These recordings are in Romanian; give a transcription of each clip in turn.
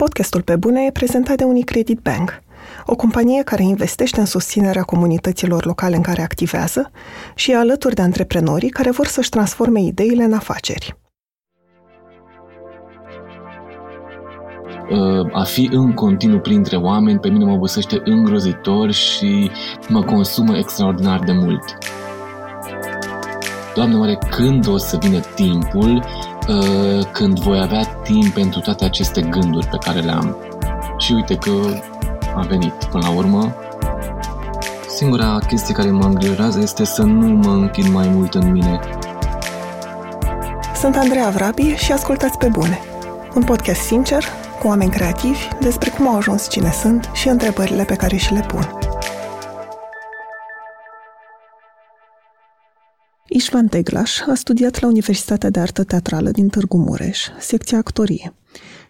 Podcastul Pe Bune e prezentat de Unicredit Bank, o companie care investește în susținerea comunităților locale în care activează și e alături de antreprenorii care vor să-și transforme ideile în afaceri. A fi în continuu printre oameni pe mine mă obosește îngrozitor și mă consumă extraordinar de mult. Doamne, oare când o să vină timpul uh, când voi avea timp pentru toate aceste gânduri pe care le am? Și uite că a venit până la urmă. Singura chestie care mă îngrijorează este să nu mă închid mai mult în mine. Sunt Andreea Vrabie și ascultați pe bune. Un podcast sincer, cu oameni creativi, despre cum au ajuns cine sunt și întrebările pe care și le pun. Ișvan Teglaș a studiat la Universitatea de Artă Teatrală din Târgu Mureș, secția actorie,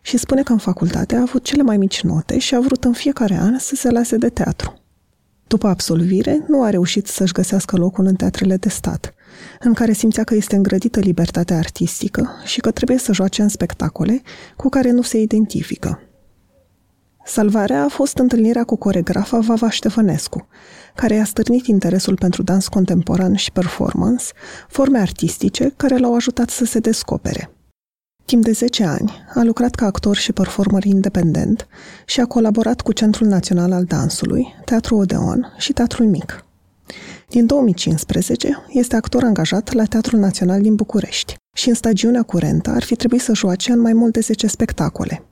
și spune că în facultate a avut cele mai mici note și a vrut în fiecare an să se lase de teatru. După absolvire, nu a reușit să-și găsească locul în teatrele de stat, în care simțea că este îngrădită libertatea artistică și că trebuie să joace în spectacole cu care nu se identifică. Salvarea a fost întâlnirea cu coregrafa Vava Ștefănescu, care i-a stârnit interesul pentru dans contemporan și performance, forme artistice care l-au ajutat să se descopere. Timp de 10 ani a lucrat ca actor și performer independent și a colaborat cu Centrul Național al Dansului, Teatrul Odeon și Teatrul Mic. Din 2015 este actor angajat la Teatrul Național din București și în stagiunea curentă ar fi trebuit să joace în mai mult de 10 spectacole –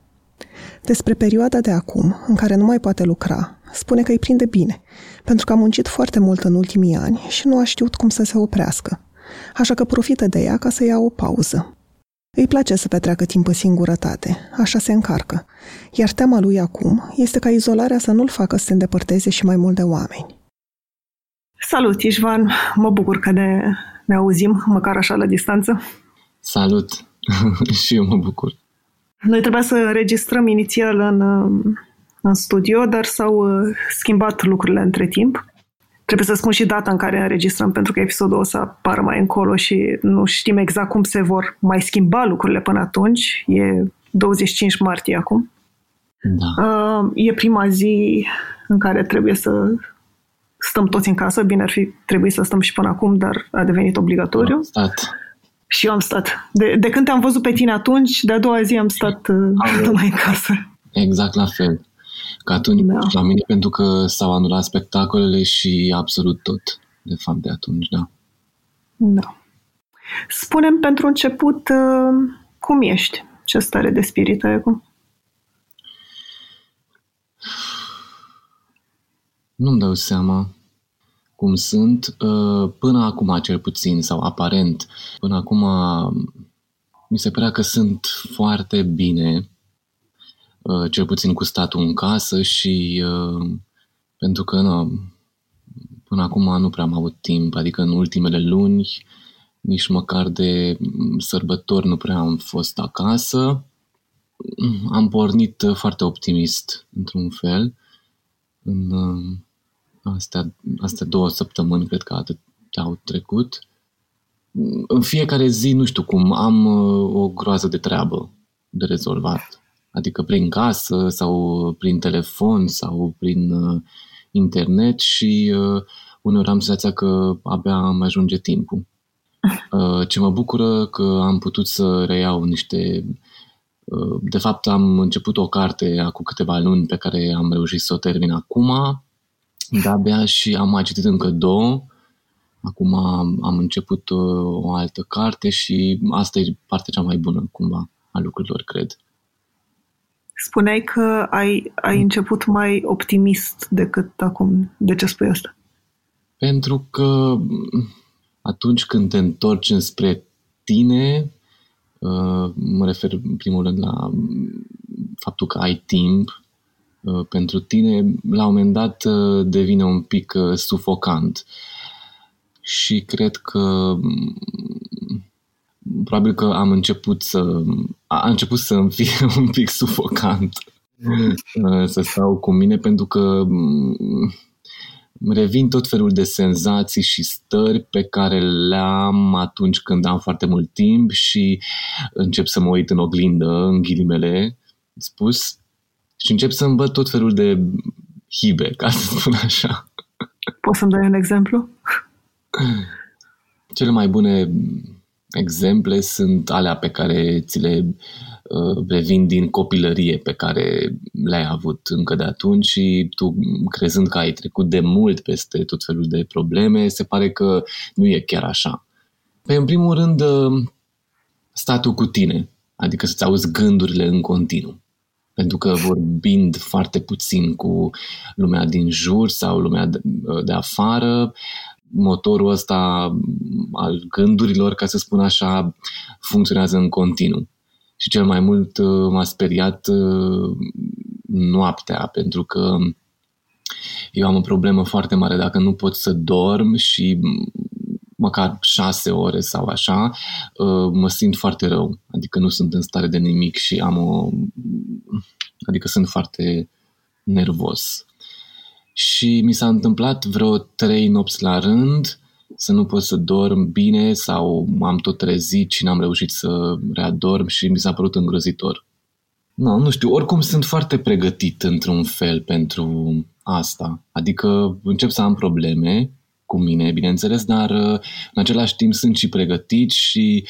despre perioada de acum, în care nu mai poate lucra, spune că îi prinde bine, pentru că a muncit foarte mult în ultimii ani și nu a știut cum să se oprească, așa că profită de ea ca să ia o pauză. Îi place să petreacă timp în singurătate, așa se încarcă, iar teama lui acum este ca izolarea să nu-l facă să se îndepărteze și mai mult de oameni. Salut, Ișvan! Mă bucur că ne, ne auzim, măcar așa la distanță. Salut! și eu mă bucur. Noi trebuia să înregistrăm inițial în, um, în studio, dar s-au uh, schimbat lucrurile între timp. Trebuie să spun și data în care înregistrăm, pentru că episodul o să apară mai încolo și nu știm exact cum se vor mai schimba lucrurile până atunci. E 25 martie acum. Da. Uh, e prima zi în care trebuie să stăm toți în casă. Bine ar fi trebuit să stăm și până acum, dar a devenit obligatoriu. Am stat. Și eu am stat. De, de când te-am văzut pe tine atunci, de a doua zi am stat uh, numai în casă. Exact la fel. Ca atunci da. la mine pentru că s-au anulat spectacolele și absolut tot, de fapt, de atunci, da. Da. Spunem pentru început uh, cum ești? Ce stare de spirit ai acum? Nu-mi dau seama cum sunt uh, până acum cel puțin sau aparent. Până acum mi se părea că sunt foarte bine, uh, cel puțin cu statul în casă și uh, pentru că nu, până acum nu prea am avut timp, adică în ultimele luni nici măcar de sărbători nu prea am fost acasă. Am pornit foarte optimist, într-un fel, în astea, astea două săptămâni, cred că atât au trecut. În fiecare zi, nu știu cum, am uh, o groază de treabă de rezolvat. Adică prin casă sau prin telefon sau prin uh, internet și uh, uneori am senzația că abia mai ajunge timpul. Uh, ce mă bucură că am putut să reiau niște uh, de fapt, am început o carte acum câteva luni pe care am reușit să o termin acum de-abia și am mai citit încă două. Acum am, am început uh, o altă carte și asta e partea cea mai bună, cumva, a lucrurilor, cred. Spuneai că ai, ai început mai optimist decât acum. De ce spui asta? Pentru că atunci când te întorci înspre tine, uh, mă refer în primul rând la faptul că ai timp Uh, pentru tine, la un moment dat uh, devine un pic uh, sufocant. Și cred că mm, probabil că am început să a început să îmi fie un pic sufocant să stau cu mine pentru că mm, revin tot felul de senzații și stări pe care le-am atunci când am foarte mult timp și încep să mă uit în oglindă, în ghilimele spus, Și încep să văd tot felul de hibe, ca să spun așa. Poți să-mi dai un exemplu? Cele mai bune exemple sunt alea pe care ți le uh, revin din copilărie, pe care le-ai avut încă de atunci și tu, crezând că ai trecut de mult peste tot felul de probleme, se pare că nu e chiar așa. Păi, în primul rând, uh, statul cu tine, adică să-ți auzi gândurile în continuu. Pentru că vorbind foarte puțin cu lumea din jur sau lumea de, de afară, motorul ăsta al gândurilor, ca să spun așa, funcționează în continuu. Și cel mai mult uh, m-a speriat uh, noaptea, pentru că eu am o problemă foarte mare dacă nu pot să dorm și măcar șase ore sau așa, uh, mă simt foarte rău. Adică nu sunt în stare de nimic și am o... Adică sunt foarte nervos. Și mi s-a întâmplat vreo trei nopți la rând să nu pot să dorm bine sau m-am tot trezit și n-am reușit să readorm și mi s-a părut îngrozitor. No, nu știu, oricum sunt foarte pregătit într-un fel pentru asta. Adică încep să am probleme cu mine, bineînțeles, dar uh, în același timp sunt și pregătit și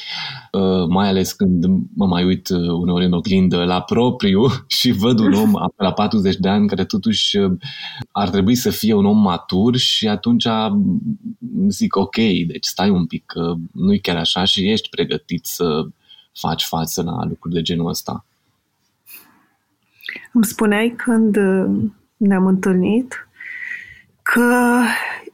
uh, mai ales când mă mai uit uh, uneori în oglindă la propriu și văd un om la 40 de ani care totuși ar trebui să fie un om matur și atunci zic ok, deci stai un pic, că nu-i chiar așa și ești pregătit să faci față la lucruri de genul ăsta. Îmi spuneai când ne-am întâlnit că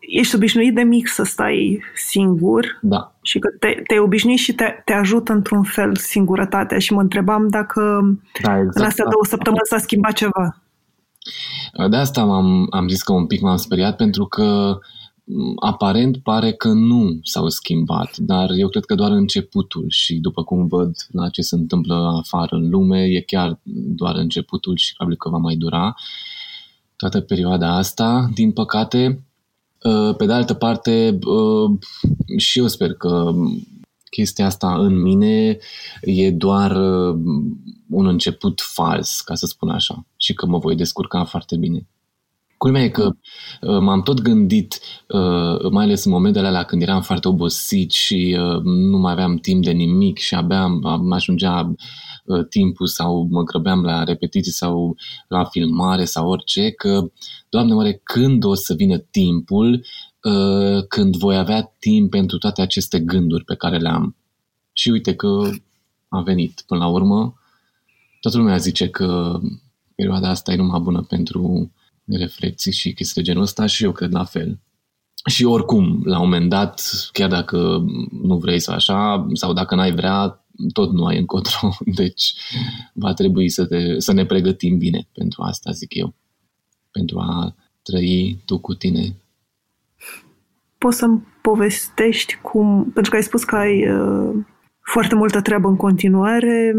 ești obișnuit de mic să stai singur da. și că te, te obișnuit și te, te ajută într-un fel singurătatea și mă întrebam dacă da, exact. în astea două săptămâni s-a schimbat ceva. De asta am am zis că un pic m-am speriat pentru că aparent pare că nu s-au schimbat, dar eu cred că doar începutul și după cum văd la ce se întâmplă afară în lume, e chiar doar începutul și probabil că va mai dura toată perioada asta, din păcate. Uh, pe de altă parte, uh, și eu sper că chestia asta în mine e doar uh, un început fals, ca să spun așa, și că mă voi descurca foarte bine. Culmea e că m-am tot gândit, mai ales în momentele alea când eram foarte obosit și nu mai aveam timp de nimic și abia mă ajungea Uh, timpul sau mă grăbeam la repetiții sau la filmare sau orice, că, Doamne, oare când o să vină timpul uh, când voi avea timp pentru toate aceste gânduri pe care le am? Și uite că a venit până la urmă. Toată lumea zice că perioada asta e numai bună pentru reflexii și chestii de genul ăsta și eu cred la fel. Și oricum, la un moment dat, chiar dacă nu vrei să așa, sau dacă n-ai vrea, tot nu ai încotro, deci va trebui să, te, să ne pregătim bine pentru asta, zic eu, pentru a trăi tu cu tine. Poți să-mi povestești cum, pentru că ai spus că ai uh, foarte multă treabă în continuare,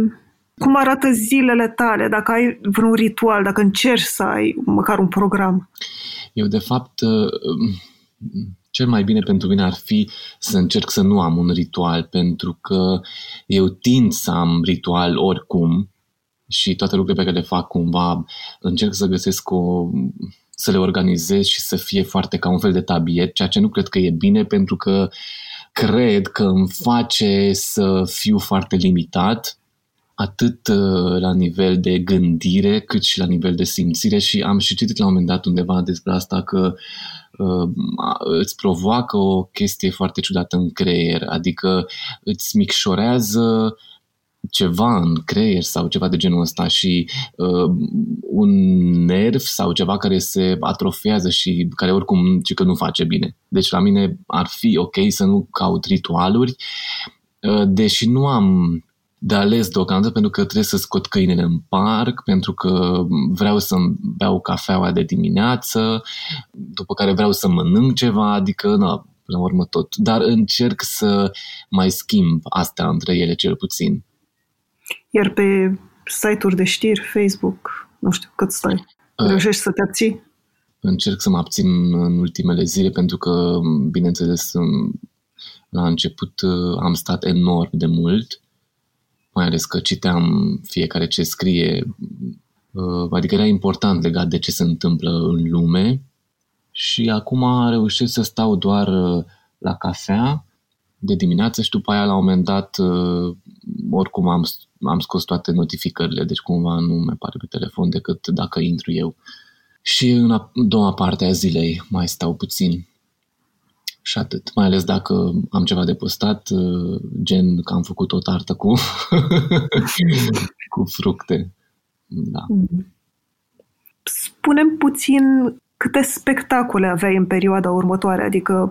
cum arată zilele tale, dacă ai vreun ritual, dacă încerci să ai măcar un program? Eu, de fapt, uh, cel mai bine pentru mine ar fi să încerc să nu am un ritual, pentru că eu tind să am ritual oricum și toate lucrurile pe care le fac cumva încerc să găsesc o să le organizez și să fie foarte ca un fel de tabiet, ceea ce nu cred că e bine pentru că cred că îmi face să fiu foarte limitat atât uh, la nivel de gândire cât și la nivel de simțire și am și citit la un moment dat undeva despre asta că uh, îți provoacă o chestie foarte ciudată în creier, adică îți micșorează ceva în creier sau ceva de genul ăsta și uh, un nerv sau ceva care se atrofează și care oricum ci că nu face bine. Deci la mine ar fi ok să nu caut ritualuri, uh, deși nu am de ales deocamdată pentru că trebuie să scot câinele în parc, pentru că vreau să beau cafeaua de dimineață, după care vreau să mănânc ceva, adică, na, la urmă tot. Dar încerc să mai schimb astea între ele cel puțin. Iar pe site-uri de știri, Facebook, nu știu cât stai, uh, reușești să te abții? Încerc să mă abțin în ultimele zile pentru că, bineînțeles, la început uh, am stat enorm de mult mai ales că citeam fiecare ce scrie adică era important legat de ce se întâmplă în lume și acum reușesc să stau doar la cafea de dimineață și după aia la un moment dat oricum am, am scos toate notificările, deci cumva nu mi apare pe telefon decât dacă intru eu. Și în a doua parte a zilei mai stau puțin și atât. Mai ales dacă am ceva de postat, uh, gen că am făcut o tartă cu, cu fructe. Da. Spunem puțin câte spectacole aveai în perioada următoare, adică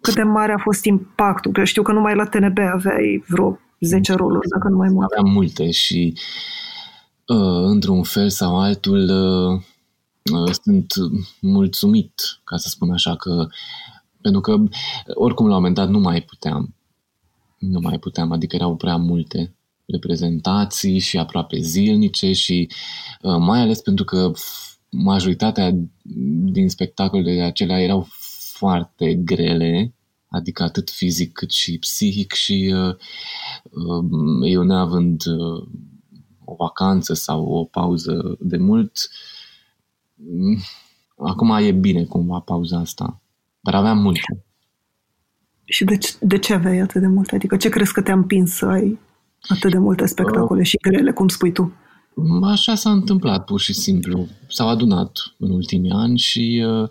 cât de mare a fost impactul. Că știu că numai la TNB aveai vreo 10 roluri, dacă nu mai mult. Aveam multe și uh, într-un fel sau altul uh, uh, sunt mulțumit, ca să spun așa, că pentru că oricum la un moment dat nu mai puteam. Nu mai puteam, adică erau prea multe reprezentații și aproape zilnice și uh, mai ales pentru că majoritatea din spectacolele acelea erau foarte grele, adică atât fizic cât și psihic și uh, uh, eu neavând o vacanță sau o pauză de mult, mm, acum e bine cumva pauza asta. Dar aveam multe. Și de ce, de ce aveai atât de multe? Adică ce crezi că te-a împins să ai atât de multe spectacole uh, și grele, cum spui tu? Așa s-a întâmplat, pur și simplu. S-au adunat în ultimii ani și uh,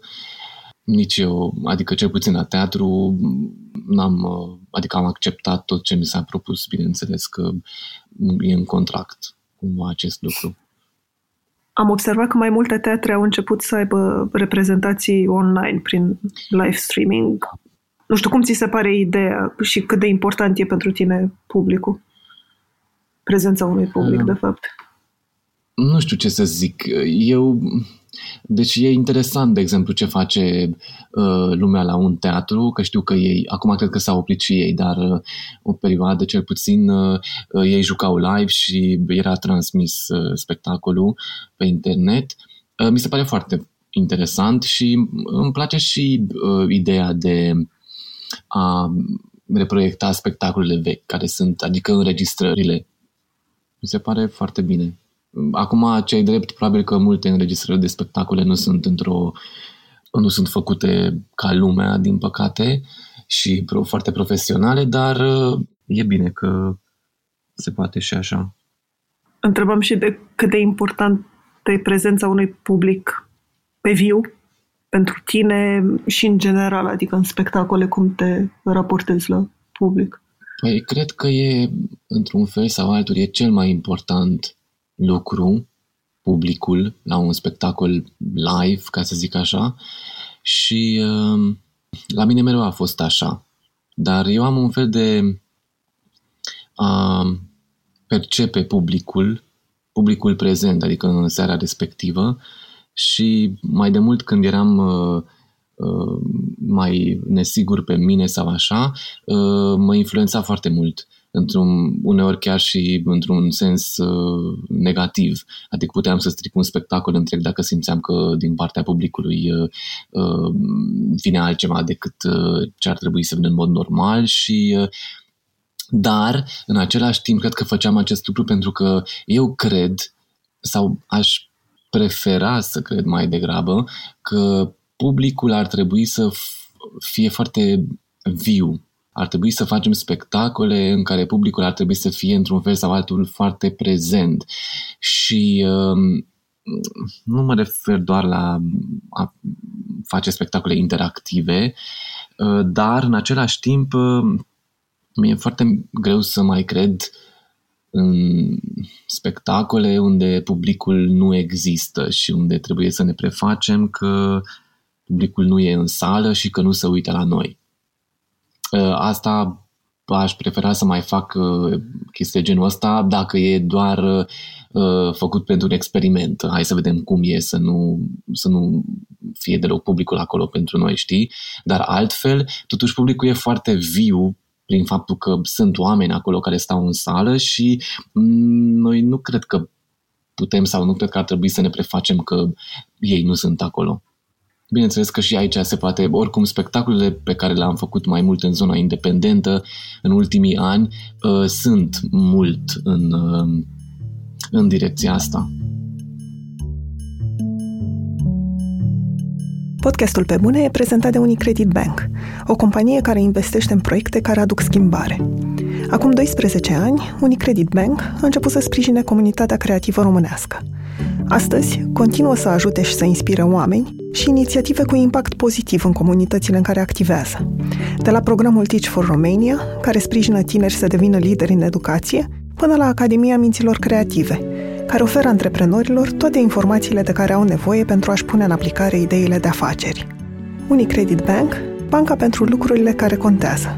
nici eu, adică cel puțin la teatru, n-am, uh, adică am acceptat tot ce mi s-a propus, bineînțeles că e în contract cumva acest lucru. Am observat că mai multe teatre au început să aibă reprezentații online prin live streaming. Nu știu cum ți se pare ideea și cât de important e pentru tine publicul? Prezența unui public, uh, de fapt. Nu știu ce să zic. Eu deci e interesant, de exemplu, ce face uh, lumea la un teatru, că știu că ei, acum cred că s-au oprit și ei, dar uh, o perioadă cel puțin uh, uh, ei jucau live și era transmis uh, spectacolul pe internet. Uh, mi se pare foarte interesant și îmi place și uh, ideea de a reproiecta spectacolele vechi, care sunt, adică înregistrările. Mi se pare foarte bine. Acum, cei drept, probabil că multe înregistrări de spectacole nu sunt într-o nu sunt făcute ca lumea, din păcate, și foarte profesionale, dar e bine că se poate și așa. Întrebam și de cât de important e prezența unui public pe viu pentru tine și în general, adică în spectacole, cum te raportezi la public? Păi, cred că e, într-un fel sau altul, e cel mai important lucru, publicul, la un spectacol live, ca să zic așa, și uh, la mine mereu a fost așa. Dar eu am un fel de a uh, percepe publicul, publicul prezent, adică în seara respectivă, și mai de mult când eram uh, uh, mai nesigur pe mine sau așa, uh, mă influența foarte mult într-un, uneori chiar și într-un sens uh, negativ. Adică puteam să stric un spectacol întreg dacă simțeam că din partea publicului uh, uh, vine altceva decât uh, ce ar trebui să vină în mod normal și uh, dar, în același timp, cred că făceam acest lucru pentru că eu cred sau aș prefera să cred mai degrabă că publicul ar trebui să fie foarte viu ar trebui să facem spectacole în care publicul ar trebui să fie într-un fel sau altul foarte prezent. Și um, nu mă refer doar la a face spectacole interactive, uh, dar în același timp uh, mi-e foarte greu să mai cred în spectacole unde publicul nu există și unde trebuie să ne prefacem că publicul nu e în sală și că nu se uită la noi. Uh, asta aș prefera să mai fac uh, chestii de genul ăsta dacă e doar uh, făcut pentru un experiment. Hai să vedem cum e să nu, să nu fie deloc publicul acolo pentru noi, știi? Dar altfel, totuși publicul e foarte viu prin faptul că sunt oameni acolo care stau în sală și mm, noi nu cred că putem sau nu cred că ar trebui să ne prefacem că ei nu sunt acolo. Bineînțeles că și aici se poate, oricum spectacolele pe care le-am făcut mai mult în zona independentă în ultimii ani uh, sunt mult în, uh, în direcția asta. Podcastul Pe Bune e prezentat de Unicredit Bank, o companie care investește în proiecte care aduc schimbare. Acum 12 ani, Unicredit Bank a început să sprijine comunitatea creativă românească. Astăzi, continuă să ajute și să inspire oameni și inițiative cu impact pozitiv în comunitățile în care activează. De la programul Teach for Romania, care sprijină tineri să devină lideri în educație, până la Academia Minților Creative, care oferă antreprenorilor toate informațiile de care au nevoie pentru a-și pune în aplicare ideile de afaceri. Unicredit Bank, banca pentru lucrurile care contează.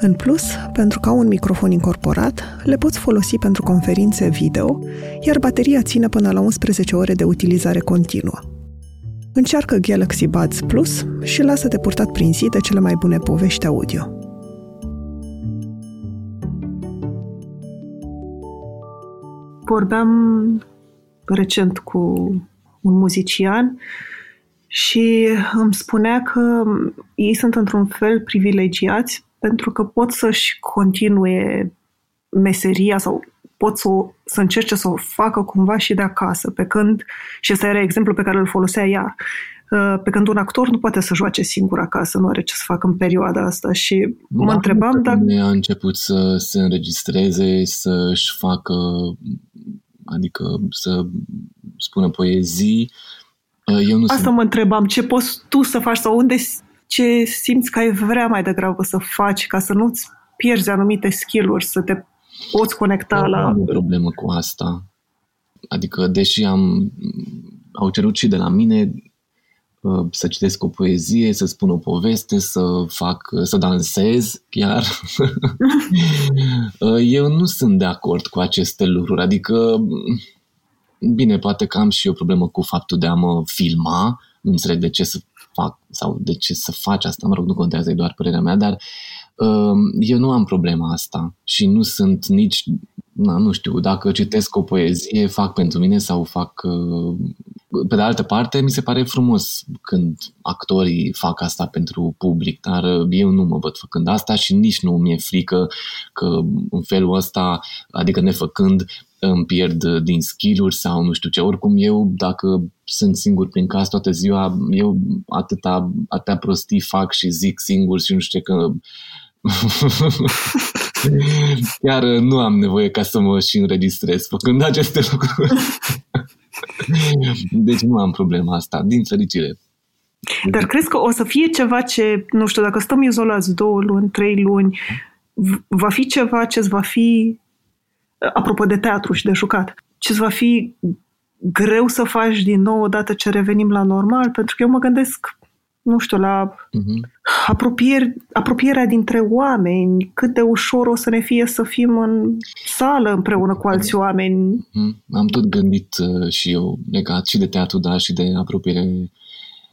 în plus, pentru că au un microfon incorporat, le poți folosi pentru conferințe video, iar bateria ține până la 11 ore de utilizare continuă. Încearcă Galaxy Buds Plus și lasă-te purtat prin zi de cele mai bune povești audio. Vorbeam recent cu un muzician și îmi spunea că ei sunt într-un fel privilegiați pentru că pot să-și continue meseria sau pot să, să încerce să o facă cumva și de acasă, pe când, și ăsta era exemplu pe care îl folosea ea, uh, pe când un actor nu poate să joace singur acasă, nu are ce să facă în perioada asta și da, mă întrebam dacă... A început să se înregistreze, să-și facă, adică să spună poezii, uh, eu nu Asta sunt... mă întrebam, ce poți tu să faci sau unde ce simți că ai vrea mai degrabă să faci ca să nu-ți pierzi anumite skill-uri, să te poți conecta nu la... am o problemă cu asta. Adică, deși am, au cerut și de la mine uh, să citesc o poezie, să spun o poveste, să fac, să dansez chiar. Uh, eu nu sunt de acord cu aceste lucruri. Adică, bine, poate că am și o problemă cu faptul de a mă filma, nu înțeleg de ce să fac sau de ce să faci asta, mă rog, nu contează, e doar părerea mea, dar uh, eu nu am problema asta și nu sunt nici, na, nu știu, dacă citesc o poezie, fac pentru mine sau fac... Uh, pe de altă parte, mi se pare frumos când actorii fac asta pentru public, dar eu nu mă văd făcând asta și nici nu mi-e frică că în felul ăsta, adică nefăcând, îmi pierd din skill sau nu știu ce. Oricum eu, dacă sunt singur prin casă toată ziua, eu atâta, atâta prostii fac și zic singur și nu știu ce că Chiar nu am nevoie ca să mă și înregistrez făcând aceste lucruri. deci nu am problema asta, din fericire. Dar crezi că o să fie ceva ce, nu știu, dacă stăm izolați două luni, trei luni, va fi ceva ce va fi apropo de teatru și de jucat, ce va fi greu să faci din nou odată ce revenim la normal? Pentru că eu mă gândesc, nu știu, la uh-huh. apropier, apropierea dintre oameni, cât de ușor o să ne fie să fim în sală împreună cu alți oameni. Uh-huh. Am tot gândit uh, și eu legat și de teatru, dar și de apropiere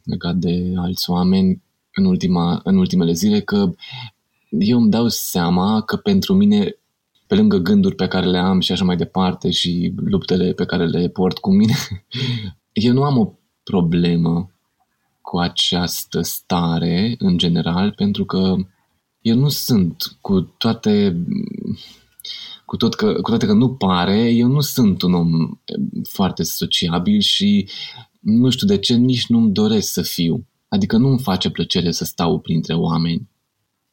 legat de alți oameni în, ultima, în ultimele zile, că eu îmi dau seama că pentru mine pe lângă gânduri pe care le am și așa mai departe și luptele pe care le port cu mine, eu nu am o problemă cu această stare în general, pentru că eu nu sunt cu toate cu, tot că, cu toate că nu pare, eu nu sunt un om foarte sociabil și nu știu de ce nici nu-mi doresc să fiu. Adică nu-mi face plăcere să stau printre oameni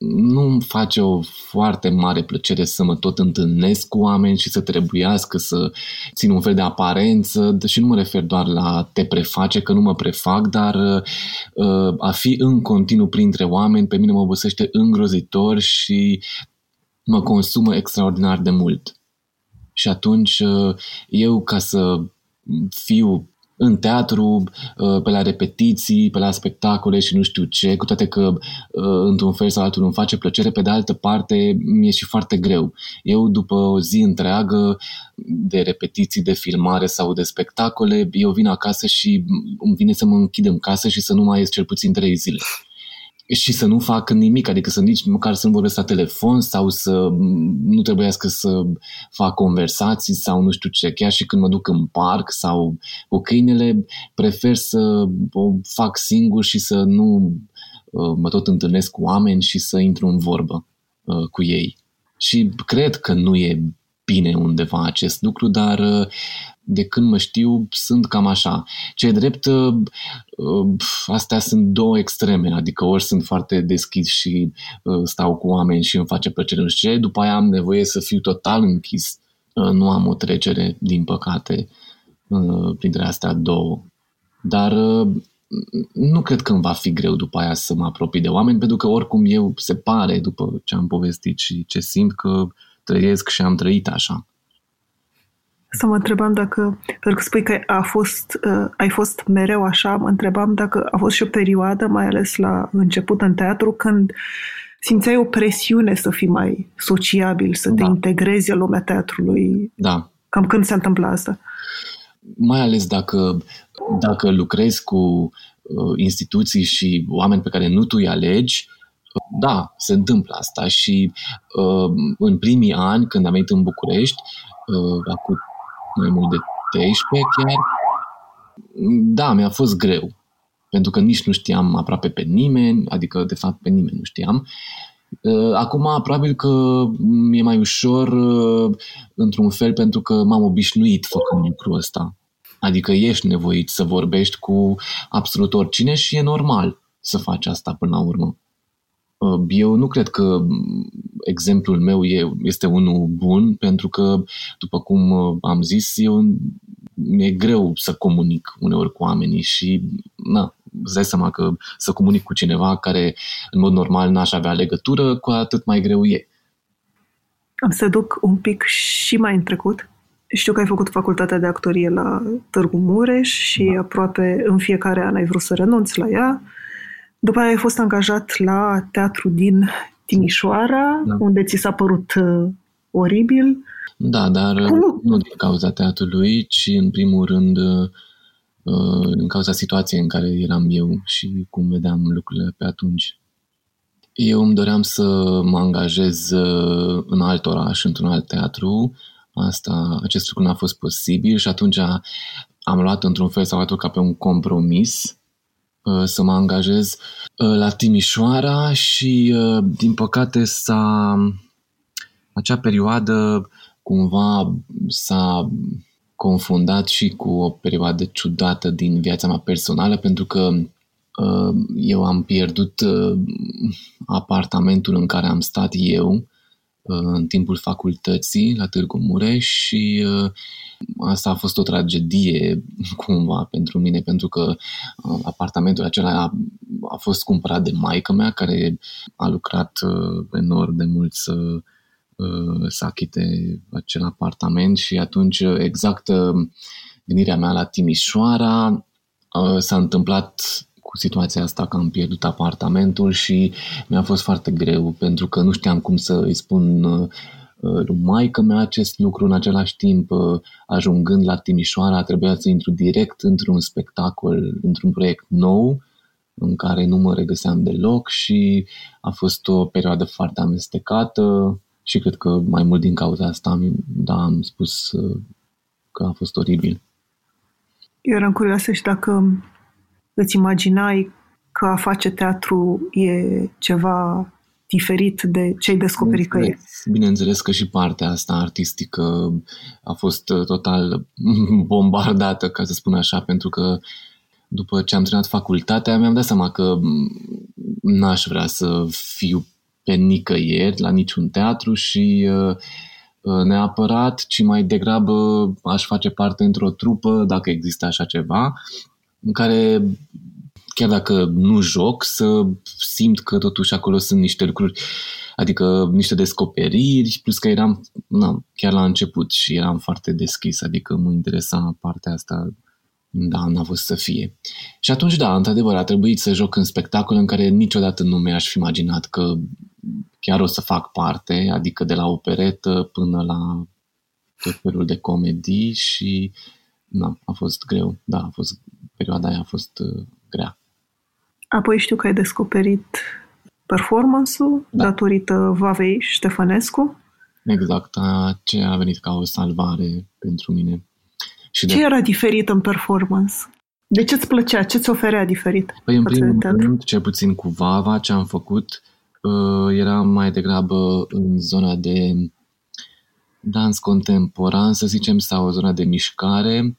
nu îmi face o foarte mare plăcere să mă tot întâlnesc cu oameni și să trebuiască să țin un fel de aparență și nu mă refer doar la te preface, că nu mă prefac, dar uh, a fi în continuu printre oameni pe mine mă obosește îngrozitor și mă consumă extraordinar de mult. Și atunci uh, eu ca să fiu în teatru, uh, pe la repetiții, pe la spectacole și nu știu ce, cu toate că uh, într-un fel sau altul îmi face plăcere, pe de altă parte mi-e și foarte greu. Eu după o zi întreagă de repetiții, de filmare sau de spectacole, eu vin acasă și îmi vine să mă închid în casă și să nu mai ies cel puțin trei zile și să nu fac nimic, adică să nici măcar să nu vorbesc la telefon sau să nu trebuiască să fac conversații sau nu știu ce. Chiar și când mă duc în parc sau cu câinele, prefer să o fac singur și să nu uh, mă tot întâlnesc cu oameni și să intru în vorbă uh, cu ei. Și cred că nu e bine undeva acest lucru, dar uh, de când mă știu, sunt cam așa. Ce drept, uh, uh, astea sunt două extreme, adică ori sunt foarte deschis și stau cu oameni și îmi face plăcere în ce, după aia am nevoie să fiu total închis. Nu am o trecere, din păcate, printre astea două. Dar nu cred că îmi va fi greu după aia să mă apropii de oameni, pentru că oricum eu se pare, după ce am povestit și ce simt, că trăiesc și am trăit așa. Să mă întrebam dacă, pentru că spui că a fost, uh, ai fost mereu așa, mă întrebam dacă a fost și o perioadă, mai ales la început în teatru, când simțeai o presiune să fii mai sociabil, să da. te integrezi în lumea teatrului. Da. Cam când se întâmplă asta? Mai ales dacă, dacă lucrezi cu uh, instituții și oameni pe care nu tu îi alegi, da, se întâmplă asta și uh, în primii ani, când am venit în București, uh, acum mai mult de 13 chiar, da, mi-a fost greu. Pentru că nici nu știam aproape pe nimeni, adică de fapt pe nimeni nu știam. Uh, acum probabil că mi-e mai ușor uh, într-un fel pentru că m-am obișnuit făcând lucrul ăsta. Adică ești nevoit să vorbești cu absolut oricine și e normal să faci asta până la urmă. Uh, eu nu cred că exemplul meu e, este unul bun, pentru că, după cum uh, am zis, eu mi-e greu să comunic uneori cu oamenii și, na, îți dai seama că să comunic cu cineva care, în mod normal, n-aș avea legătură, cu atât mai greu e. Am să duc un pic și mai în trecut. Știu că ai făcut facultatea de actorie la Târgu Mureș și da. aproape în fiecare an ai vrut să renunți la ea. După aia ai fost angajat la teatru din Timișoara, da. unde ți s-a părut uh, oribil. Da, dar uh, Cum? nu din cauza teatrului, ci în primul rând uh, din cauza situației în care eram eu și cum vedeam lucrurile pe atunci. Eu îmi doream să mă angajez uh, în alt oraș, într-un alt teatru. Asta, acest lucru n-a fost posibil și atunci am luat într-un fel sau altul ca pe un compromis Uh, să mă angajez uh, la Timișoara și, uh, din păcate, s-a, acea perioadă cumva s-a confundat și cu o perioadă ciudată din viața mea personală, pentru că eu am pierdut apartamentul în care am stat eu în timpul facultății la Târgu Mureș și asta a fost o tragedie cumva pentru mine, pentru că uh, apartamentul acela a, a fost cumpărat de maica mea, care a lucrat uh, enorm de mult să uh, să achite acel apartament și atunci exact venirea mea la Timișoara s-a întâmplat cu situația asta că am pierdut apartamentul și mi-a fost foarte greu pentru că nu știam cum să îi spun Uh, lui maică mea acest lucru în același timp, uh, ajungând la Timișoara, trebuia să intru direct într-un spectacol, într-un proiect nou, în care nu mă regăseam deloc și a fost o perioadă foarte amestecată și cred că mai mult din cauza asta da, am spus uh, că a fost oribil. Eu eram curioasă și dacă îți imaginai că a face teatru e ceva diferit de ce ai descoperit că e. Bineînțeles că și partea asta artistică a fost uh, total bombardată, ca să spun așa, pentru că după ce am terminat facultatea, mi-am dat seama că n-aș vrea să fiu pe nicăieri, la niciun teatru și uh, uh, neapărat, ci mai degrabă aș face parte într-o trupă, dacă există așa ceva, în care chiar dacă nu joc, să simt că totuși acolo sunt niște lucruri, adică niște descoperiri, plus că eram na, chiar la început și eram foarte deschis, adică mă interesa partea asta da, n-a fost să fie. Și atunci, da, într-adevăr, a trebuit să joc în spectacol în care niciodată nu mi-aș fi imaginat că chiar o să fac parte, adică de la operetă până la tot felul de comedii și na, a fost greu. Da, a fost, perioada aia a fost uh, grea. Apoi știu că ai descoperit performance-ul da. datorită Vavei Ștefănescu. Exact, ce a venit ca o salvare pentru mine. Și ce de... era diferit în performance? De ce îți plăcea? Ce ți oferea diferit? Păi, în primul rând, cel puțin cu Vava, ce am făcut uh, era mai degrabă în zona de dans contemporan, să zicem, sau o zona de mișcare.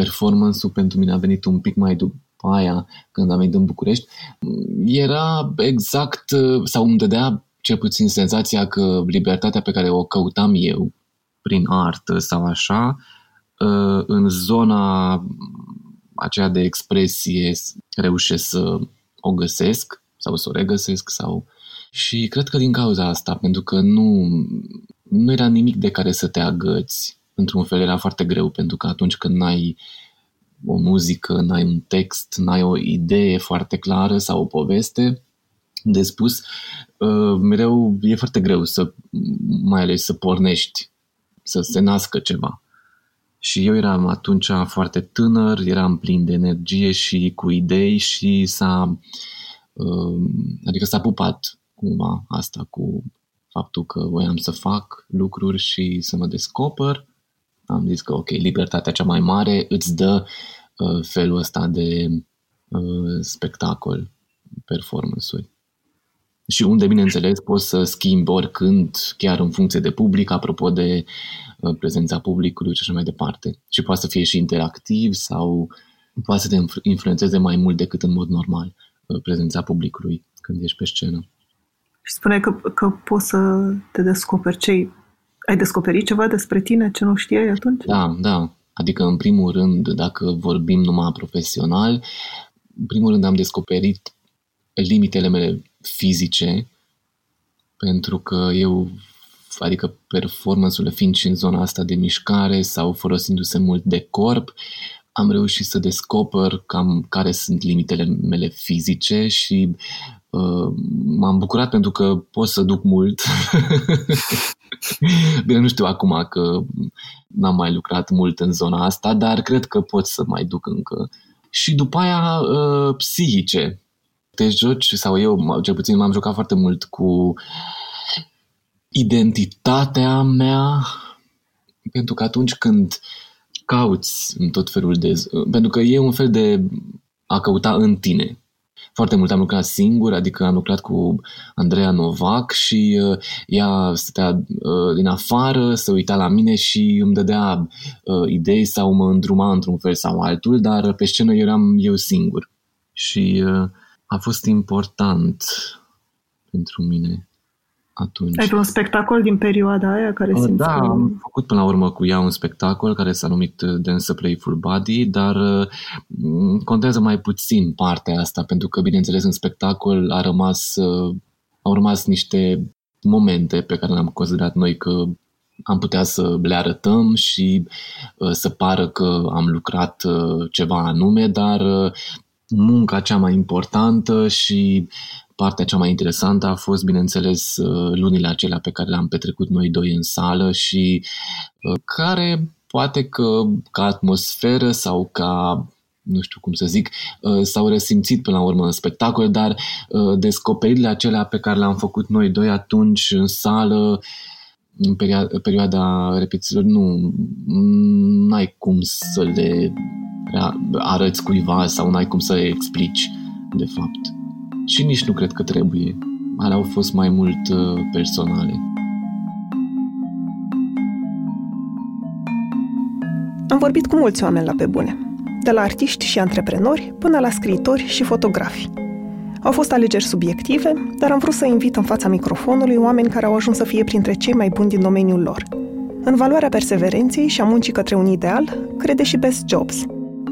Performance-ul pentru mine a venit un pic mai după aia, când am venit în București. Era exact, sau îmi dădea cel puțin senzația că libertatea pe care o căutam eu prin artă sau așa, uh, în zona aceea de expresie reușesc să o găsesc sau să o regăsesc sau și cred că din cauza asta, pentru că nu, nu era nimic de care să te agăți. Într-un fel era foarte greu, pentru că atunci când n-ai o muzică, n-ai un text, n-ai o idee foarte clară sau o poveste de spus, uh, mereu e foarte greu să, mai ales să pornești, să se nască ceva. Și eu eram atunci foarte tânăr, eram plin de energie și cu idei și s-a, uh, adică s-a pupat cumva asta cu faptul că voiam să fac lucruri și să mă descoper. Am zis că, ok, libertatea cea mai mare îți dă uh, felul ăsta de uh, spectacol, performance-uri. Și unde, bineînțeles, poți să schimbi oricând, chiar în funcție de public, apropo de uh, prezența publicului și așa mai departe. Și poate să fie și interactiv sau poate să te influențeze mai mult decât în mod normal uh, prezența publicului când ești pe scenă. Și spune că, că poți să te descoperi ce ai descoperit ceva despre tine ce nu știai atunci? Da, da. Adică, în primul rând, dacă vorbim numai profesional, în primul rând am descoperit limitele mele fizice, pentru că eu, adică performance-urile fiind și în zona asta de mișcare sau folosindu-se mult de corp, am reușit să descoper cam care sunt limitele mele fizice și uh, m-am bucurat pentru că pot să duc mult. Bine, nu știu acum că n-am mai lucrat mult în zona asta, dar cred că pot să mai duc încă. Și după aia uh, psihice. Te joci, sau eu cel puțin m-am jucat foarte mult cu identitatea mea, pentru că atunci când cauți în tot felul de... Pentru că e un fel de a căuta în tine. Foarte mult am lucrat singur, adică am lucrat cu Andreea Novac și uh, ea stătea uh, din afară, să uita la mine și îmi dădea uh, idei sau mă îndruma într-un fel sau altul, dar pe scenă eram eu singur. Și uh, a fost important pentru mine atunci. Ai un spectacol din perioada aia care simți Da, că... am făcut până la urmă cu ea un spectacol care s-a numit Dance a Playful Body, dar mm, contează mai puțin partea asta, pentru că, bineînțeles, în spectacol a rămas, uh, au rămas niște momente pe care le-am considerat noi că am putea să le arătăm și uh, să pară că am lucrat uh, ceva anume, dar munca cea mai importantă și partea cea mai interesantă a fost, bineînțeles, uh, lunile acelea pe care le-am petrecut noi doi în sală și uh, care poate că ca atmosferă sau ca nu știu cum să zic, uh, s-au resimțit până la urmă în spectacol, dar descoperirile acelea pe care le-am făcut noi doi atunci în sală, în perioada repetițiilor, nu, n-ai cum să le arăți cuiva sau n-ai cum să le explici, de fapt și nici nu cred că trebuie. Alea au fost mai mult uh, personale. Am vorbit cu mulți oameni la pe bune, de la artiști și antreprenori până la scriitori și fotografi. Au fost alegeri subiective, dar am vrut să invit în fața microfonului oameni care au ajuns să fie printre cei mai buni din domeniul lor. În valoarea perseverenței și a muncii către un ideal, crede și Best Jobs.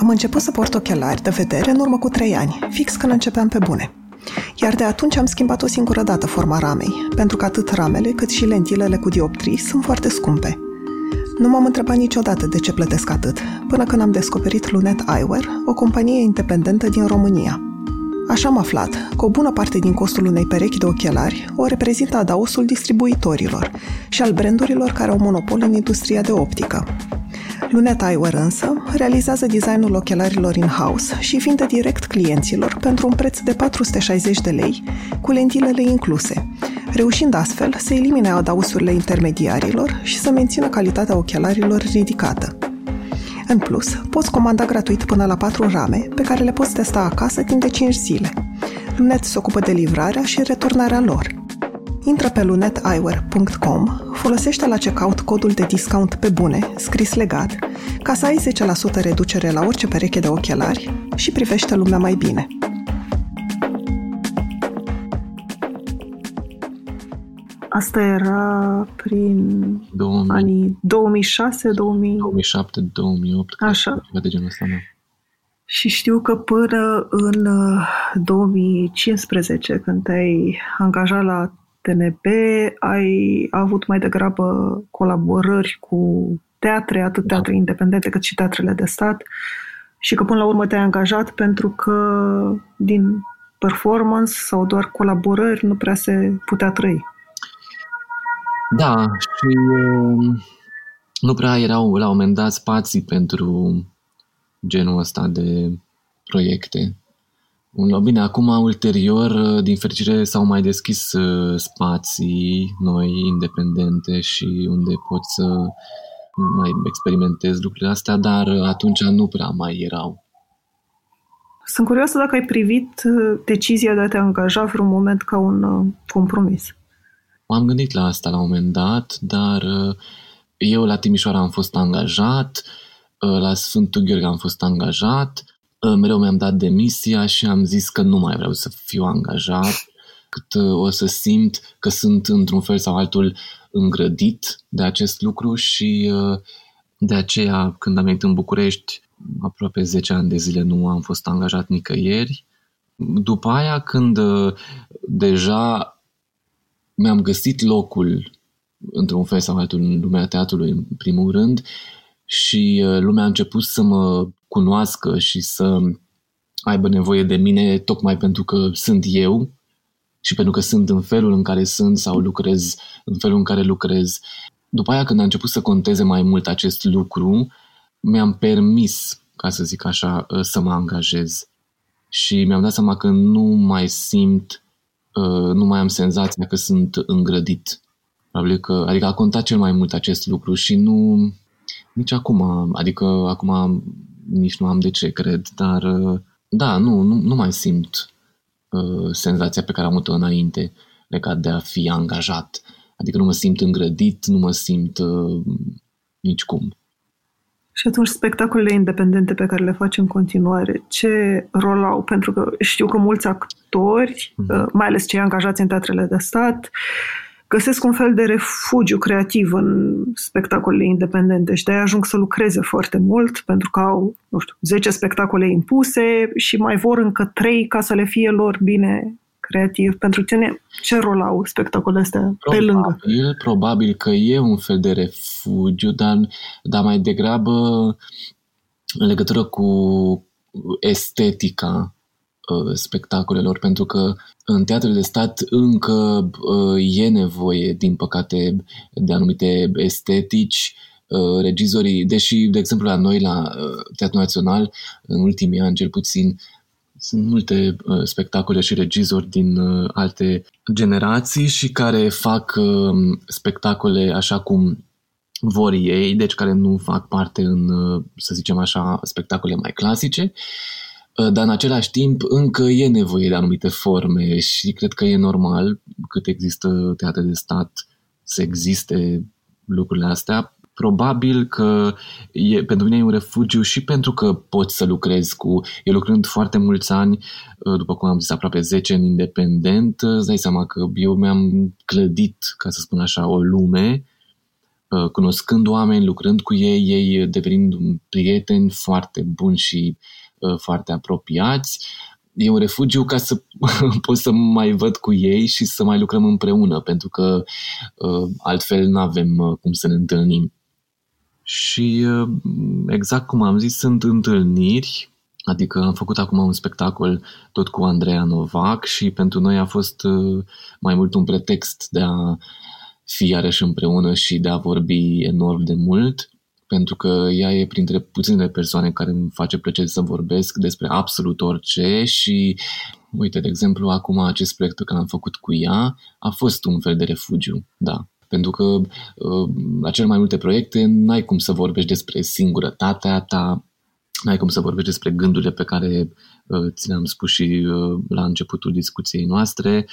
Am început să port ochelari de vedere în urmă cu trei ani, fix când începeam pe bune. Iar de atunci am schimbat o singură dată forma ramei, pentru că atât ramele cât și lentilele cu dioptrii sunt foarte scumpe. Nu m-am întrebat niciodată de ce plătesc atât, până când am descoperit Lunet Eyewear, o companie independentă din România. Așa am aflat că o bună parte din costul unei perechi de ochelari o reprezintă adaosul distribuitorilor și al brandurilor care au monopol în industria de optică. Luneta Eyewear însă realizează designul ochelarilor in-house și vinde direct clienților pentru un preț de 460 de lei, cu lentilele incluse, reușind astfel să elimine adausurile intermediarilor și să mențină calitatea ochelarilor ridicată. În plus, poți comanda gratuit până la 4 rame, pe care le poți testa acasă timp de 5 zile. Lunet se ocupă de livrarea și returnarea lor – Intră pe luneteyewear.com, folosește la checkout codul de discount pe bune, scris legat, ca să ai 10% reducere la orice pereche de ochelari și privește lumea mai bine. Asta era prin 2000. anii 2006, 2000... 2007, 2008, Așa. de genul ăsta, da. Și știu că până în 2015, uh, când te-ai angajat la TNP, ai avut mai degrabă colaborări cu teatre, atât da. teatre independente cât și teatrele de stat și că până la urmă te-ai angajat pentru că din performance sau doar colaborări nu prea se putea trăi. Da, și uh, nu prea erau la un moment dat spații pentru genul ăsta de proiecte. Bine, acum, ulterior, din fericire, s-au mai deschis uh, spații noi, independente și unde pot să mai experimentez lucrurile astea, dar atunci nu prea mai erau. Sunt curioasă dacă ai privit uh, decizia de a te angaja vreun moment ca un uh, compromis. M-am gândit la asta la un moment dat, dar eu la Timișoara am fost angajat, la Sfântul Gheorghe am fost angajat, mereu mi-am dat demisia și am zis că nu mai vreau să fiu angajat, cât uh, o să simt că sunt într-un fel sau altul îngrădit de acest lucru și uh, de aceea când am venit în București, aproape 10 ani de zile nu am fost angajat nicăieri. După aia, când uh, deja mi-am găsit locul într-un fel sau altul în lumea teatrului, în primul rând, și lumea a început să mă cunoască și să aibă nevoie de mine tocmai pentru că sunt eu și pentru că sunt în felul în care sunt sau lucrez în felul în care lucrez. După aia, când a început să conteze mai mult acest lucru, mi-am permis, ca să zic așa, ă, să mă angajez. Și mi-am dat seama că nu mai simt, ă, nu mai am senzația că sunt îngrădit. Probabil că, adică a contat cel mai mult acest lucru și nu, nici acum, adică acum nici nu am de ce, cred, dar uh, da, nu, nu, nu mai simt uh, senzația pe care am avut-o înainte legat de a fi angajat. Adică nu mă simt îngrădit, nu mă simt uh, nici cum. Și atunci spectacolele independente pe care le faci în continuare, ce rol au? Pentru că știu că mulți actori, mm-hmm. mai ales cei angajați în teatrele de stat, uh, găsesc un fel de refugiu creativ în spectacolele independente și de-aia ajung să lucreze foarte mult pentru că au, nu știu, 10 spectacole impuse și mai vor încă 3 ca să le fie lor bine creativ. Pentru tine, ce rol au spectacolele astea probabil, pe lângă? Probabil că e un fel de refugiu, dar, dar mai degrabă în legătură cu estetica Uh, spectacolelor, pentru că în teatrele de stat încă uh, e nevoie, din păcate, de anumite estetici. Uh, regizorii, deși, de exemplu, la noi, la Teatrul Național, în ultimii ani, cel puțin, sunt multe spectacole și regizori din alte generații și care fac spectacole așa cum vor ei, deci care nu fac parte în, să zicem așa, spectacole mai clasice. Uh, dar în același timp încă e nevoie de anumite forme și cred că e normal cât există teatre de stat să existe lucrurile astea. probabil că e, pentru mine e un refugiu și pentru că pot să lucrez cu... Eu lucrând foarte mulți ani, uh, după cum am zis, aproape 10 în independent, uh, îți dai seama că eu mi-am clădit, ca să spun așa, o lume, uh, cunoscând oameni, lucrând cu ei, ei devenind prieteni foarte buni și foarte apropiați. E un refugiu ca să pot să mai văd cu ei și să mai lucrăm împreună, pentru că altfel nu avem cum să ne întâlnim. Și uh, exact cum am zis, sunt întâlniri, adică am făcut acum un spectacol tot cu Andreea Novac și pentru noi a fost uh, mai mult un pretext de a fi iarăși împreună și de a vorbi enorm de mult, pentru că ea e printre puținele persoane care îmi face plăcere să vorbesc despre absolut orice și uite, de exemplu, acum acest proiect pe care l-am făcut cu ea a fost un fel de refugiu, da, pentru că uh, la cel mai multe proiecte n-ai cum să vorbești despre singurătatea ta, n-ai cum să vorbești despre gândurile pe care uh, ți le-am spus și uh, la începutul discuției noastre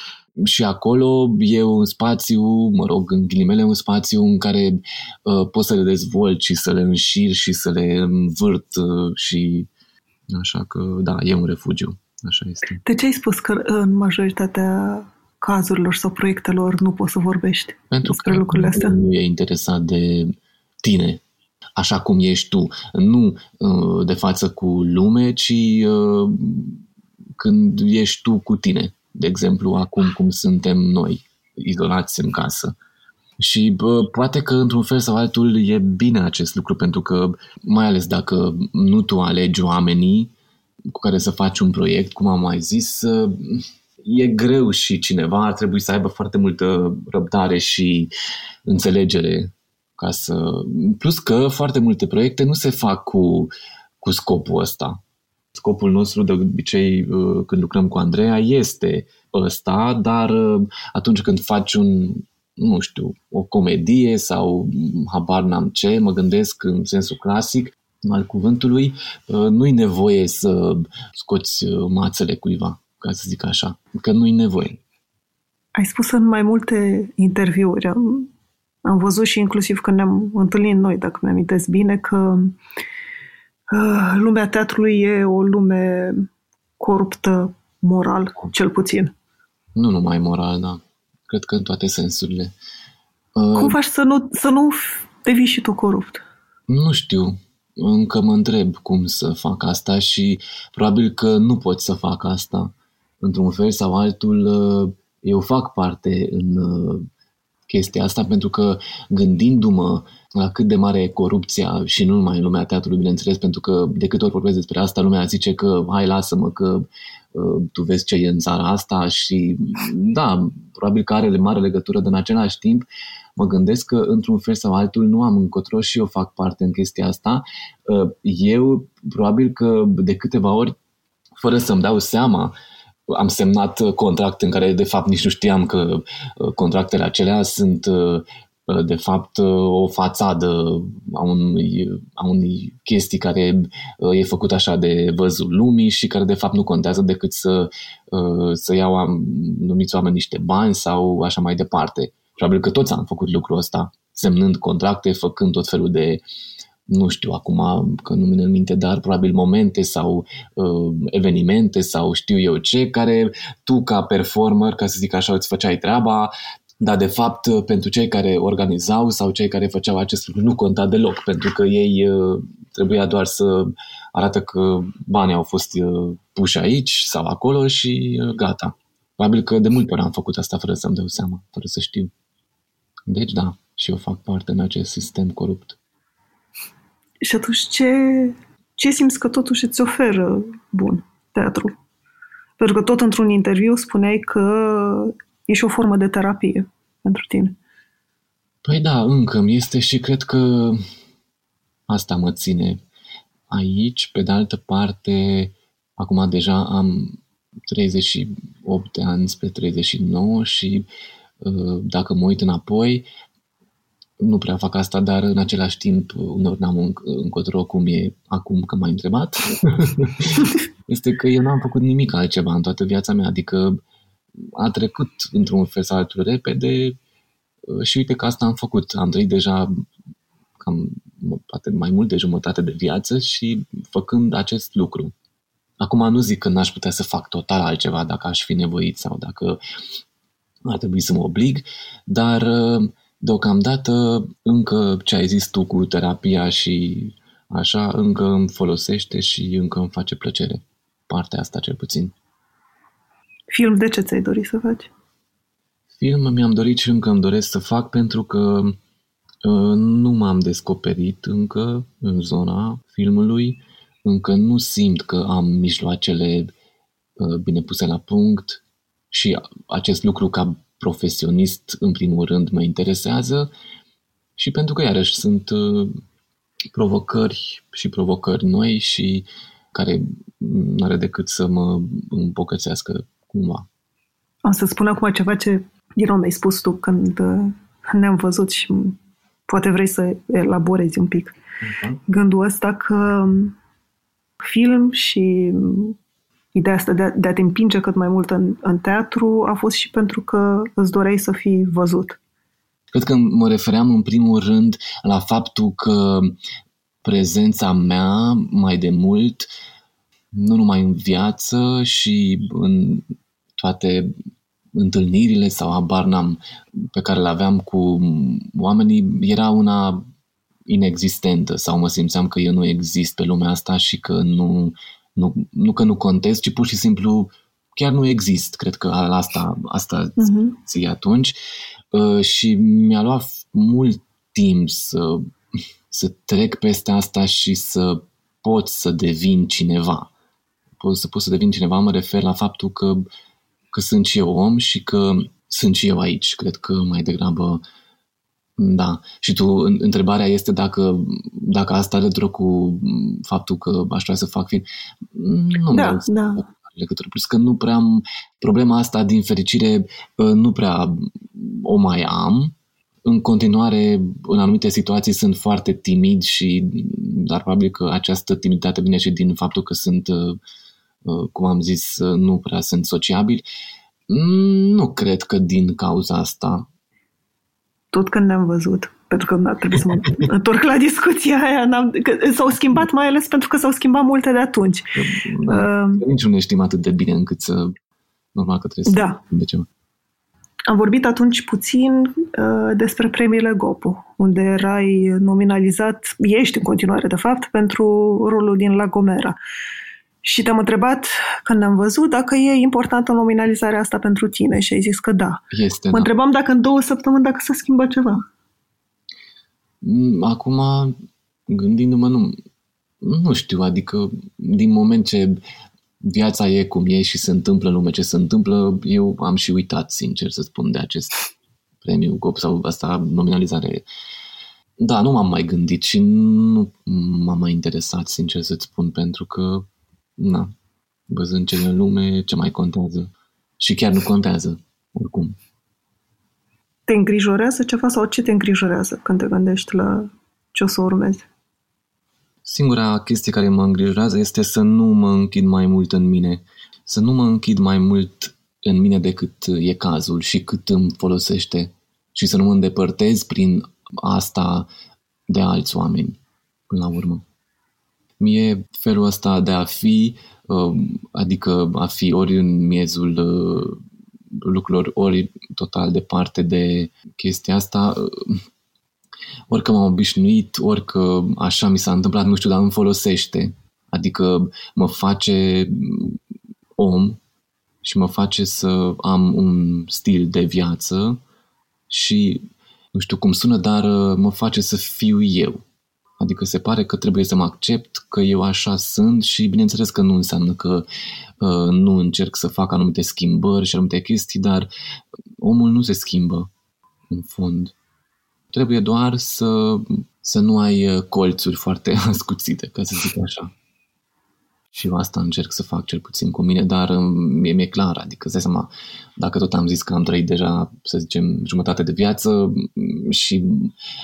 și acolo e un spațiu, mă rog, în ghilimele, un spațiu în care poți să le dezvolți și să le înșiri și să le învârt și așa că, da, e un refugiu. Așa este. De ce ai spus că în majoritatea cazurilor sau proiectelor nu poți să vorbești Pentru despre că lucrurile astea? nu e interesat de tine, așa cum ești tu. Nu uh, de față cu lume, ci uh, când ești tu cu tine. De exemplu, acum cum suntem noi, izolați în casă. Și bă, poate că într-un fel sau altul e bine acest lucru, pentru că mai ales dacă nu tu alegi oamenii cu care să faci un proiect, cum am mai zis, e greu și cineva ar trebui să aibă foarte multă răbdare și înțelegere ca să... Plus că foarte multe proiecte nu se fac cu, cu scopul ăsta. Scopul nostru, de obicei, uh, când lucrăm cu Andreea, este ăsta, dar uh, atunci când faci un, nu știu, o comedie sau habar n-am ce, mă gândesc în sensul clasic al cuvântului, uh, nu-i nevoie să scoți mațele cuiva ca să zic așa, că nu-i nevoie. Ai spus în mai multe interviuri, am, am văzut și inclusiv când ne-am întâlnit noi, dacă mi am bine, că uh, lumea teatrului e o lume coruptă moral, cel puțin. Nu numai moral, da. Cred că în toate sensurile. Uh, Cum faci să nu, să nu devii și tu corupt? Nu știu. Încă mă întreb cum să fac asta și probabil că nu pot să fac asta într-un fel sau altul, uh, eu fac parte în uh, chestia asta pentru că gândindu-mă la cât de mare e corupția și nu numai în lumea teatrului, bineînțeles, pentru că de câte ori vorbesc despre asta, lumea zice că hai lasă-mă că uh, tu vezi ce e în țara asta și da, probabil că are mare legătură, dar în același timp mă gândesc că într-un fel sau altul nu am încotro și eu fac parte în chestia asta. Uh, eu probabil că de câteva ori, fără să-mi dau seama, uh, am semnat uh, contract în care de fapt nici nu știam că uh, contractele acelea sunt uh, de fapt o fațadă a unui, a unui chestii care e făcut așa de văzul lumii și care de fapt nu contează decât să, să iau numiți oameni niște bani sau așa mai departe. Probabil că toți am făcut lucrul ăsta, semnând contracte, făcând tot felul de nu știu acum că nu mi în minte, dar probabil momente sau uh, evenimente sau știu eu ce, care tu ca performer, ca să zic așa, îți făceai treaba, dar de fapt pentru cei care organizau sau cei care făceau acest lucru nu conta deloc, pentru că ei uh, trebuia doar să arată că banii au fost uh, puși aici sau acolo și uh, gata. Probabil că de multe ori am făcut asta fără să-mi dau seama, fără să știu. Deci da, și eu fac parte în acest sistem corupt. Și atunci ce, ce simți că totuși îți oferă bun teatru? Pentru că tot într-un interviu spuneai că e și o formă de terapie pentru tine. Păi da, încă mi este și cred că asta mă ține aici. Pe de altă parte, acum deja am 38 de ani spre 39 și uh, dacă mă uit înapoi, nu prea fac asta, dar în același timp uneori n-am încotro cum e acum că m-ai întrebat. este că eu n-am făcut nimic altceva în toată viața mea, adică a trecut într-un fel sau altul repede și uite că asta am făcut. Am trăit deja cam poate mai mult de jumătate de viață și făcând acest lucru. Acum nu zic că n-aș putea să fac total altceva dacă aș fi nevoit sau dacă ar trebui să mă oblig, dar deocamdată încă ce ai zis tu cu terapia și așa, încă îmi folosește și încă îmi face plăcere. Partea asta cel puțin. Film de ce ți-ai dorit să faci? Film mi-am dorit și încă îmi doresc să fac pentru că uh, nu m-am descoperit încă în zona filmului, încă nu simt că am mijloacele uh, bine puse la punct și acest lucru ca profesionist în primul rând mă interesează și pentru că iarăși sunt uh, provocări și provocări noi și care nu are decât să mă îmbogățească cumva. O să spun acum ceva ce din nou mi-ai spus tu când uh, ne-am văzut și poate vrei să elaborezi un pic uh-huh. gândul ăsta că film și ideea asta de a, de a te împinge cât mai mult în, în teatru a fost și pentru că îți doreai să fii văzut. Cred că mă refeream în primul rând la faptul că prezența mea mai de mult, nu numai în viață și în toate întâlnirile sau abar n-am pe care le aveam cu oamenii, era una inexistentă sau mă simțeam că eu nu exist pe lumea asta și că nu, nu, nu că nu contez, ci pur și simplu chiar nu exist. Cred că asta, asta uh-huh. ți atunci. Uh, și mi-a luat mult timp să, să trec peste asta și să pot să devin cineva. Pot să pot să devin cineva, mă refer la faptul că, că sunt și eu om și că sunt și eu aici. Cred că mai degrabă da. Și tu, întrebarea este dacă, dacă asta are cu faptul că aș vrea să fac film. Nu da, da. legătură. Plus că nu prea am, problema asta, din fericire, ă, nu prea o mai am. În continuare, în anumite situații sunt foarte timid și, dar probabil că această timiditate vine și din faptul că sunt, ă, ă, cum am zis, nu prea sunt sociabil. Nu cred că din cauza asta tot când ne-am văzut, pentru că trebuie să mă întorc la discuția aia, n-am, că s-au schimbat mai ales pentru că s-au schimbat multe de atunci. Da, uh, nici nu ne știm atât de bine încât să... Normal că trebuie da. să... De ceva. Am vorbit atunci puțin uh, despre premiile Gopu, unde erai nominalizat, ești în continuare de fapt, pentru rolul din La Gomera. Uh, și te-am întrebat când am văzut dacă e importantă nominalizarea asta pentru tine și ai zis că da. Este, mă da. întrebam dacă în două săptămâni dacă s-a schimbat ceva. Mm, acum, gândindu-mă, nu, nu știu, adică din moment ce viața e cum e și se întâmplă în lume ce se întâmplă, eu am și uitat, sincer, să spun de acest premiu GOP sau asta nominalizare. Da, nu m-am mai gândit și nu m-am mai interesat, sincer să-ți spun, pentru că na, văzând ce e în lume, ce mai contează. Și chiar nu contează, oricum. Te îngrijorează ceva sau ce te îngrijorează când te gândești la ce o să urmezi? Singura chestie care mă îngrijorează este să nu mă închid mai mult în mine. Să nu mă închid mai mult în mine decât e cazul și cât îmi folosește. Și să nu mă îndepărtez prin asta de alți oameni, până la urmă. Mie felul ăsta de a fi, um, adică a fi ori în miezul uh, lucrurilor, ori total departe de chestia asta, uh, orică m-am obișnuit, orică așa mi s-a întâmplat, nu știu, dar îmi folosește. Adică mă face om și mă face să am un stil de viață și nu știu cum sună, dar uh, mă face să fiu eu. Adică se pare că trebuie să mă accept că eu așa sunt și bineînțeles că nu înseamnă că uh, nu încerc să fac anumite schimbări și anumite chestii, dar omul nu se schimbă în fond. Trebuie doar să, să nu ai uh, colțuri foarte ascuțite, ca să zic așa. Și eu asta încerc să fac cel puțin cu mine, dar mi-e, mi-e clar, adică să seama, dacă tot am zis că am trăit deja, să zicem, jumătate de viață și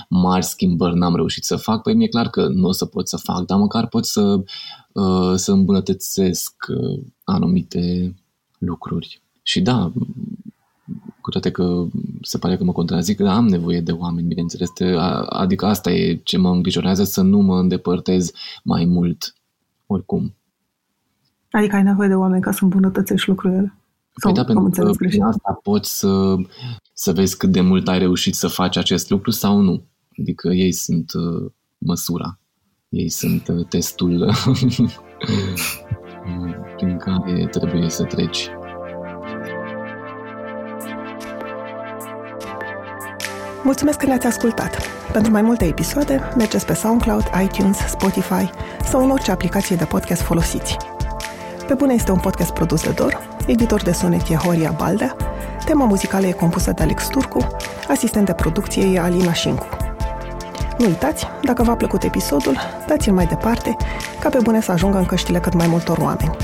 mari schimbări n-am reușit să fac, păi mi-e clar că nu o să pot să fac, dar măcar pot să, uh, să îmbunătățesc anumite lucruri. Și da, cu toate că se pare că mă contrazic, dar am nevoie de oameni, bineînțeles. Adică asta e ce mă îngrijorează, să nu mă îndepărtez mai mult, oricum. Adică ai nevoie de oameni ca să îmbunătățești lucrurile? Păi da, pentru că prin asta poți să, să vezi cât de mult ai reușit să faci acest lucru sau nu. Adică ei sunt uh, măsura. Ei sunt uh, testul prin care trebuie să treci. Mulțumesc că ne-ați ascultat! Pentru mai multe episoade, mergeți pe SoundCloud, iTunes, Spotify sau în orice aplicație de podcast folosiți. Pe bune este un podcast produs de Dor, editor de sonet e Horia Baldea, tema muzicală e compusă de Alex Turcu, asistent de producție e Alina Șincu. Nu uitați, dacă v-a plăcut episodul, dați-l mai departe, ca pe bune să ajungă în căștile cât mai multor oameni.